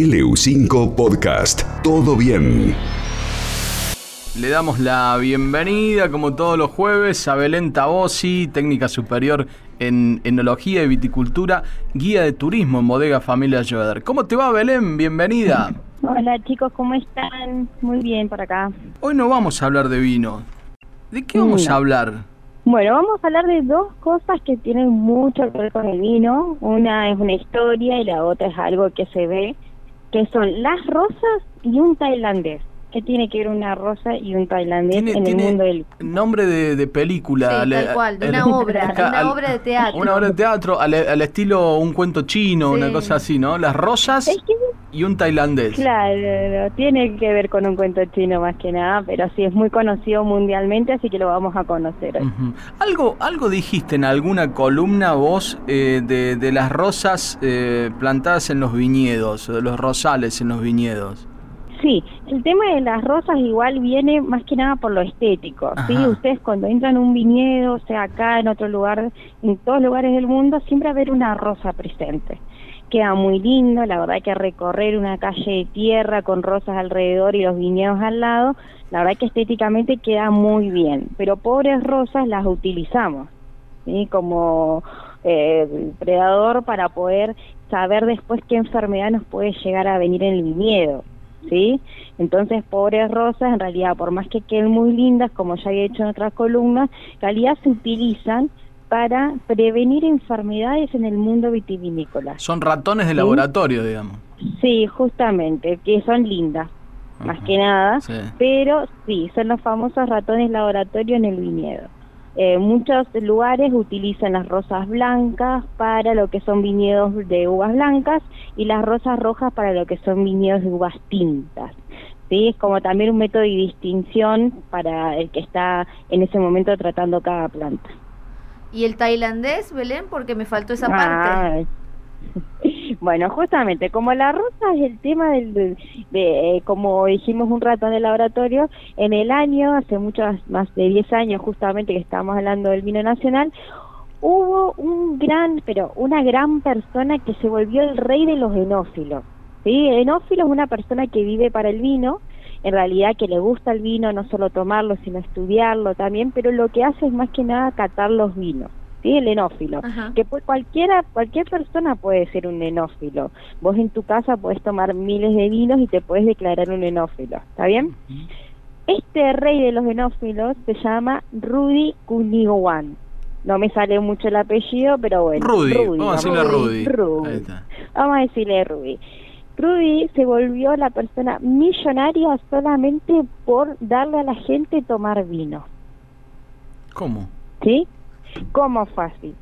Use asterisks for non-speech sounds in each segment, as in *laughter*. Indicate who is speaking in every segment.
Speaker 1: LU5 Podcast. Todo bien.
Speaker 2: Le damos la bienvenida, como todos los jueves, a Belén Tabosi, técnica superior en enología y viticultura, guía de turismo en Bodega Familia Joder. ¿Cómo te va, Belén? Bienvenida. *laughs*
Speaker 3: Hola chicos, ¿cómo están? Muy bien por acá.
Speaker 2: Hoy no vamos a hablar de vino. ¿De qué vamos
Speaker 3: No.
Speaker 2: a hablar?
Speaker 3: Bueno, vamos a hablar de dos cosas que tienen mucho que ver con el vino. Una es una historia y la otra es algo que se ve, que son las rosas y un tailandés. ¿Qué tiene que ver una rosa y un tailandés
Speaker 2: Tiene,
Speaker 3: en
Speaker 2: tiene
Speaker 3: el mundo del
Speaker 2: nombre de, de película.
Speaker 4: Sí,
Speaker 2: le-
Speaker 4: tal cual, de una
Speaker 2: el-
Speaker 4: obra, de una obra de teatro.
Speaker 2: Una obra de teatro al, al estilo un cuento chino,
Speaker 4: Sí.
Speaker 2: una cosa así, ¿no? Las rosas
Speaker 3: Es que,
Speaker 2: y un tailandés.
Speaker 3: claro, tiene que ver con un cuento chino más que nada, pero sí es muy conocido mundialmente, así que lo vamos a conocer hoy.
Speaker 2: Algo, algo dijiste en alguna columna vos eh, de, de las rosas eh, plantadas en los viñedos, de los rosales en los viñedos.
Speaker 3: Sí, el tema de las rosas igual viene más que nada por lo estético, ¿sí? Ustedes cuando entran a un viñedo, sea acá, en otro lugar, en todos lugares del mundo, siempre va a haber una rosa presente. Queda muy lindo, la verdad que recorrer una calle de tierra con rosas alrededor y los viñedos al lado, la verdad que estéticamente queda muy bien, pero pobres rosas las utilizamos, ¿sí? Como eh, predador para poder saber después qué enfermedad nos puede llegar a venir en el viñedo. ¿Sí? Entonces, pobres rosas, en realidad, por más que queden muy lindas, como ya había hecho en otras columnas, en realidad se utilizan para prevenir enfermedades en el mundo vitivinícola.
Speaker 2: Son ratones de
Speaker 3: Sí.
Speaker 2: laboratorio, digamos.
Speaker 3: Sí, justamente, que son lindas, más que nada,
Speaker 2: Sí.
Speaker 3: pero sí, son los famosos ratones laboratorio en el viñedo. Eh, muchos lugares utilizan las rosas blancas para lo que son viñedos de uvas blancas y las rosas rojas para lo que son viñedos de uvas tintas. Sí, es como también un método de distinción para el que está en ese momento tratando cada planta.
Speaker 4: ¿Y el tailandés, Belén? Porque me faltó esa
Speaker 3: Ah,
Speaker 4: parte. *laughs*
Speaker 3: Bueno, justamente, como la rosa es el tema del, de, de, eh, como dijimos un rato en el laboratorio, en el año, hace muchos más de 10 años justamente que estábamos hablando del vino nacional, hubo un gran, pero una gran persona que se volvió el rey de los enófilos. ¿sí? Enófilo es una persona que vive para el vino, en realidad que le gusta el vino, no solo tomarlo, sino estudiarlo también, pero lo que hace es más que nada catar los vinos. ¿Sí? El enófilo
Speaker 4: Ajá.
Speaker 3: que pues cualquiera cualquier persona puede ser un enófilo. Vos en tu casa podés tomar miles de vinos y te puedes declarar un enófilo, ¿está bien? Este rey de los enófilos se llama Rudy Cuniguan. No me sale mucho el apellido, pero bueno.
Speaker 2: Rudy, vamos a decirle
Speaker 3: Rudy.
Speaker 2: Rudy.
Speaker 3: Rudy.
Speaker 2: Ahí está.
Speaker 3: Vamos a decirle Rudy. Rudy se volvió la persona millonaria solamente por darle a la gente tomar vino.
Speaker 2: ¿Cómo?
Speaker 3: ¿Sí? ¿Cómo fácil?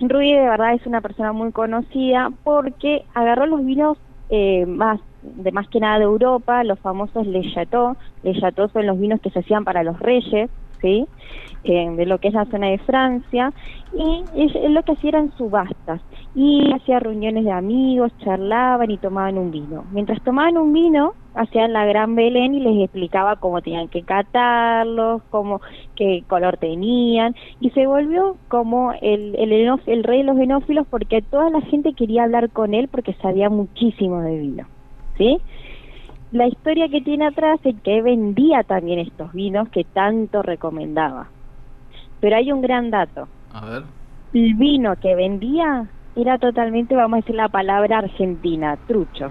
Speaker 3: Rudy de verdad es una persona muy conocida porque agarró los vinos eh, más de más que nada de Europa, los famosos Le Chateau. Le Chateau son los vinos que se hacían para los reyes, ¿sí? Eh, de lo que es la zona de Francia. Y es lo que hacía eran subastas. Y hacía reuniones de amigos, charlaban y tomaban un vino. Mientras tomaban un vino, hacían la gran Belén y les explicaba cómo tenían que catarlos, cómo, qué color tenían. Y se volvió como el, el, el rey de los enófilos porque toda la gente quería hablar con él porque sabía muchísimo de vino. ¿sí? La historia que tiene atrás es que vendía también estos vinos que tanto recomendaba. Pero hay un gran dato.
Speaker 2: A ver.
Speaker 3: El vino que vendía era totalmente, vamos a decir la palabra argentina, trucho.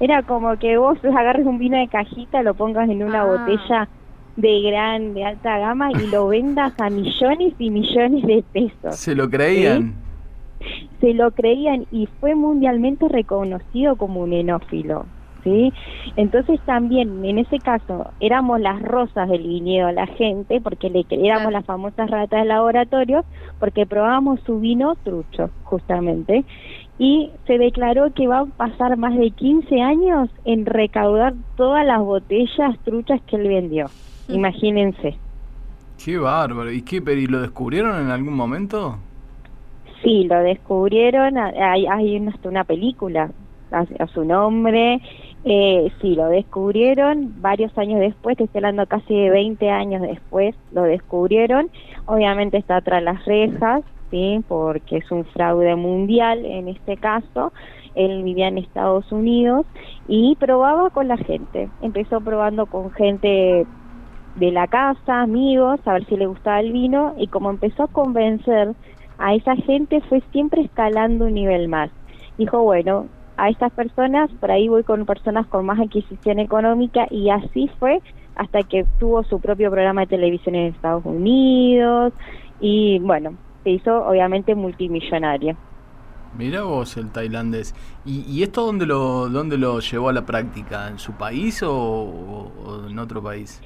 Speaker 3: Era como que vos agarres un vino de cajita, lo pongas en una
Speaker 4: Ah.
Speaker 3: botella de gran, de alta gama y lo vendas a millones y millones de pesos
Speaker 2: ¿Se lo creían?
Speaker 3: se lo creían y fue mundialmente reconocido como un enófilo. ¿Sí? Entonces también en ese caso éramos las rosas del viñedo la gente porque le éramos las famosas ratas de laboratorio porque probábamos su vino trucho justamente y se declaró que va a pasar más de 15 años en recaudar todas las botellas truchas que él vendió.
Speaker 4: Mm.
Speaker 3: Imagínense.
Speaker 2: Qué bárbaro. ¿Y qué? pero ¿Y lo descubrieron en algún momento?
Speaker 3: Sí, lo descubrieron, hay, hay una, hasta una película a, a su nombre, eh, sí, lo descubrieron varios años después, te estoy hablando casi de 20 años después, lo descubrieron, obviamente está tras las rejas, sí, porque es un fraude mundial en este caso, él vivía en Estados Unidos y probaba con la gente. Empezó probando con gente de la casa, amigos, a ver si le gustaba el vino y como empezó a convencer a esa gente fue siempre escalando un nivel más. Dijo, bueno, a estas personas, por ahí voy con personas con más adquisición económica y así fue hasta que tuvo su propio programa de televisión en Estados Unidos y bueno, se hizo obviamente multimillonario.
Speaker 2: Mira vos el tailandés. ¿Y, y esto dónde lo, dónde lo llevó a la práctica? ¿En su país o, o en otro país?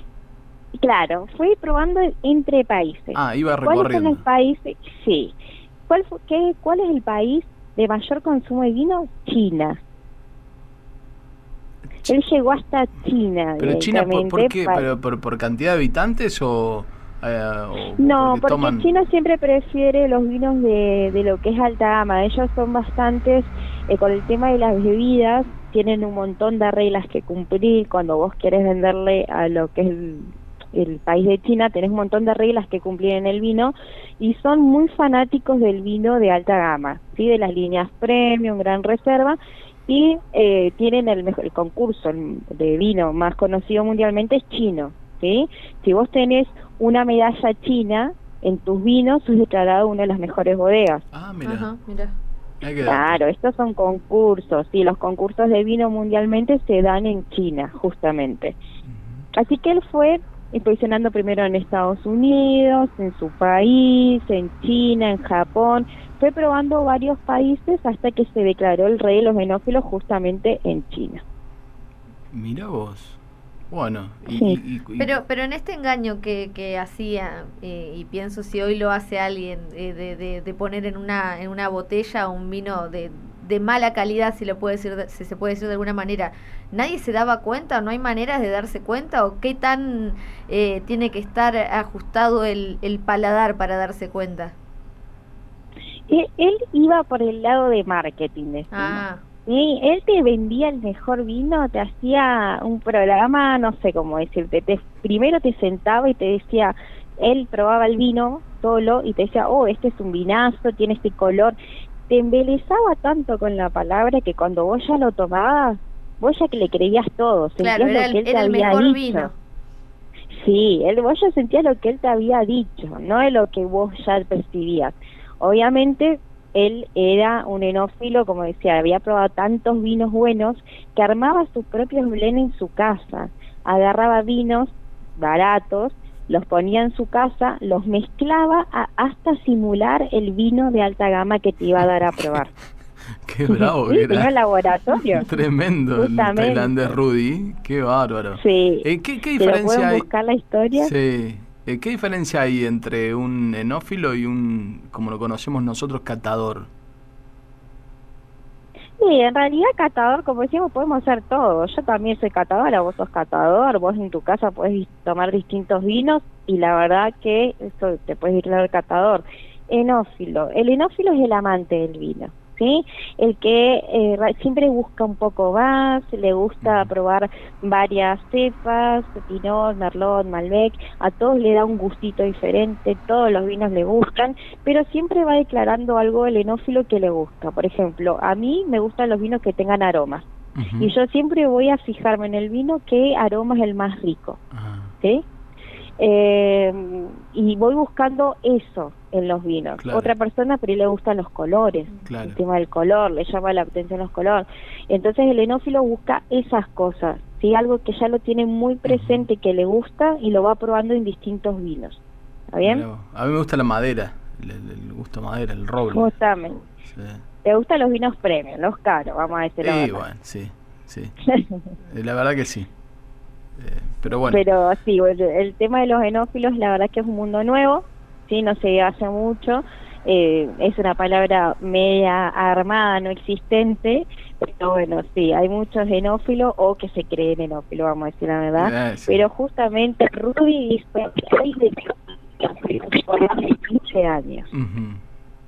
Speaker 3: Claro, fue probando entre países.
Speaker 2: Ah, iba
Speaker 3: ¿Cuáles son
Speaker 2: recorriendo.
Speaker 3: los países? Sí. ¿Cuál, fu- qué, ¿Cuál es el país de mayor consumo de vino? China. Él llegó hasta China.
Speaker 2: Pero China, ¿por, qué?
Speaker 3: para-
Speaker 2: ¿Pero por, por cantidad de habitantes o...? eh, o
Speaker 3: No, porque
Speaker 2: toman-
Speaker 3: China siempre prefiere los vinos de, de lo que es alta gama. Ellos son bastantes, eh, con el tema de las bebidas, tienen un montón de reglas que cumplir. Cuando vos querés venderle a lo que es el, país de China, tenés un montón de reglas que cumplir en el vino y son muy fanáticos del vino de alta gama, ¿sí? de las líneas premium, gran reserva. Y eh, tienen el, mejor, el concurso de vino más conocido mundialmente es chino, ¿sí? Si vos tenés una medalla china en tus vinos, sos declarado una de las mejores bodegas.
Speaker 2: Ah, mira.
Speaker 4: Ajá, mira.
Speaker 3: Claro, estos son concursos, sí, los concursos de vino mundialmente se dan en China, justamente. Así que él fue impresionando primero en Estados Unidos, en su país, en China, en Japón, fue probando varios países hasta que se declaró el rey de los enófilos justamente en China.
Speaker 2: Mira vos. Bueno, y,
Speaker 3: Sí.
Speaker 2: y- y-
Speaker 4: Pero, pero en este engaño que, que hacía, eh, y pienso si hoy lo hace alguien, eh, de, de, de poner en una, en una botella un vino de, de mala calidad, si, lo puede decir, de- si se puede decir de alguna manera, ¿nadie se daba cuenta o no hay maneras de darse cuenta? ¿O qué tan eh, tiene que estar ajustado el, el paladar para darse cuenta?
Speaker 3: Él, él iba por el lado de marketing, decimos.
Speaker 4: Ah,
Speaker 3: Sí, él te vendía el mejor vino, te hacía un programa, no sé cómo decirte, te, primero te sentaba y te decía, él probaba el vino solo y te decía, oh, este es un vinazo, tiene este color. Te embelezaba tanto con la palabra que cuando vos ya lo tomabas, vos ya que le creías todo, sentías
Speaker 4: claro,
Speaker 3: lo
Speaker 4: era
Speaker 3: que él te había
Speaker 4: mejor
Speaker 3: dicho.
Speaker 4: vino.
Speaker 3: Sí, él, vos ya sentías lo que él te había dicho, no de lo que vos ya percibías. Obviamente, él era un enófilo, como decía, había probado tantos vinos buenos que armaba sus propios blend en su casa. Agarraba vinos baratos, los ponía en su casa, los mezclaba a- hasta simular el vino de alta gama que te iba a dar a probar. *laughs*
Speaker 2: qué bravo
Speaker 3: Sí,
Speaker 2: era.
Speaker 3: laboratorio. *laughs*
Speaker 2: Tremendo el
Speaker 3: Justamente.
Speaker 2: tailandés Rudy. Qué bárbaro.
Speaker 3: Sí.
Speaker 2: Eh, ¿qué, diferencia hay?
Speaker 3: buscar la historia.
Speaker 2: Sí. Eh, ¿Qué diferencia hay entre un enófilo y un, como lo conocemos nosotros, catador?
Speaker 3: Sí, en realidad catador, como decíamos, podemos hacer todo. Yo también soy catadora, vos sos catador, vos en tu casa podés tomar distintos vinos y la verdad que eso te puedes declarar catador. Enófilo, el enófilo es el amante del vino, ¿sí? El que eh, siempre busca un poco más, le gusta probar varias cepas, Pinot, Merlot, Malbec, a todos le da un gustito diferente, todos los vinos le gustan, pero siempre va declarando algo el enófilo que le gusta. Por ejemplo, a mí me gustan los vinos que tengan aromas. Y yo siempre voy a fijarme en el vino qué aroma es el más rico. ¿sí? Eh, y voy buscando eso en los vinos.
Speaker 2: Claro.
Speaker 3: Otra persona, pero le gustan los colores,
Speaker 2: Claro.
Speaker 3: el tema del color, le llama la atención los colores. Entonces el enófilo busca esas cosas, ¿sí? Algo que ya lo tiene muy presente, que le gusta y lo va probando en distintos vinos. ¿Está bien?
Speaker 2: A mí me gusta la madera, el, el- el gusto madera, el roble.
Speaker 3: Justamente.
Speaker 2: Sí,
Speaker 3: ¿Te gustan los vinos premium, los caros? Vamos a decir la
Speaker 2: Sí, bueno, sí, sí. *laughs* Eh, La verdad que sí. Eh, pero bueno,
Speaker 3: Pero sí, el tema de los enófilos, la verdad que es un mundo nuevo, sí, no se hace mucho. Eh, es una palabra media armada, no existente, pero bueno, sí, hay muchos enófilos o que se creen enófilos, vamos a decir la verdad.
Speaker 2: Eh, sí.
Speaker 3: Pero justamente Rudy dice que hay de por más de 15 años.
Speaker 2: Ujú.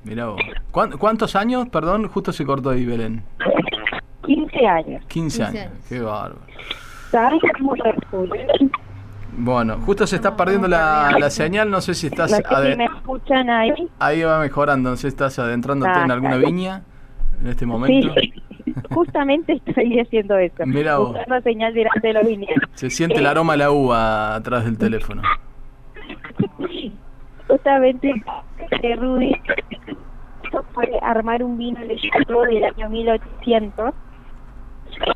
Speaker 2: Mirá vos. ¿Cuán- ¿Cuántos años? Perdón, justo se cortó ahí, Belén.
Speaker 3: 15 años.
Speaker 2: 15
Speaker 4: 15
Speaker 2: años.
Speaker 4: años.
Speaker 2: Qué bárbaro.
Speaker 3: ¿Sabes cómo responde?
Speaker 2: Bueno, justo se está perdiendo la, la señal. No sé si estás.
Speaker 3: No sé
Speaker 2: ade-
Speaker 3: si me escuchan ahí.
Speaker 2: Ahí va mejorando. No sé si estás adentrándote
Speaker 3: Ah,
Speaker 2: en alguna
Speaker 3: está.
Speaker 2: viña en este momento.
Speaker 3: Sí. *laughs* justamente estoy haciendo eso.
Speaker 2: Mira vos.
Speaker 3: Buscando señal delante de los viñedos.
Speaker 2: Se siente el
Speaker 3: Eh,
Speaker 2: aroma de la uva atrás del teléfono. *laughs*
Speaker 3: Justamente de Rudy fue armar un vino de Chateau del año 1800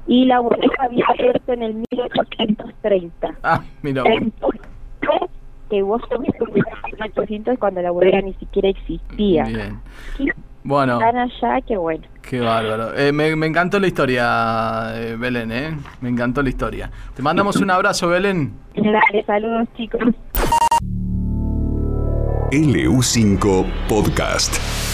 Speaker 3: y la bodega había abierto en el 1830.
Speaker 2: Ah, mira.
Speaker 3: Entonces, que vos en 1800 cuando la bodega ni siquiera existía.
Speaker 2: Bien. Bueno,
Speaker 3: están allá, que bueno.
Speaker 2: qué bárbaro. Eh, me, me encantó la historia, eh, Belén, ¿eh? Me encantó la historia. Te mandamos un abrazo, Belén.
Speaker 3: Dale, saludos chicos.
Speaker 1: LU5 Podcast.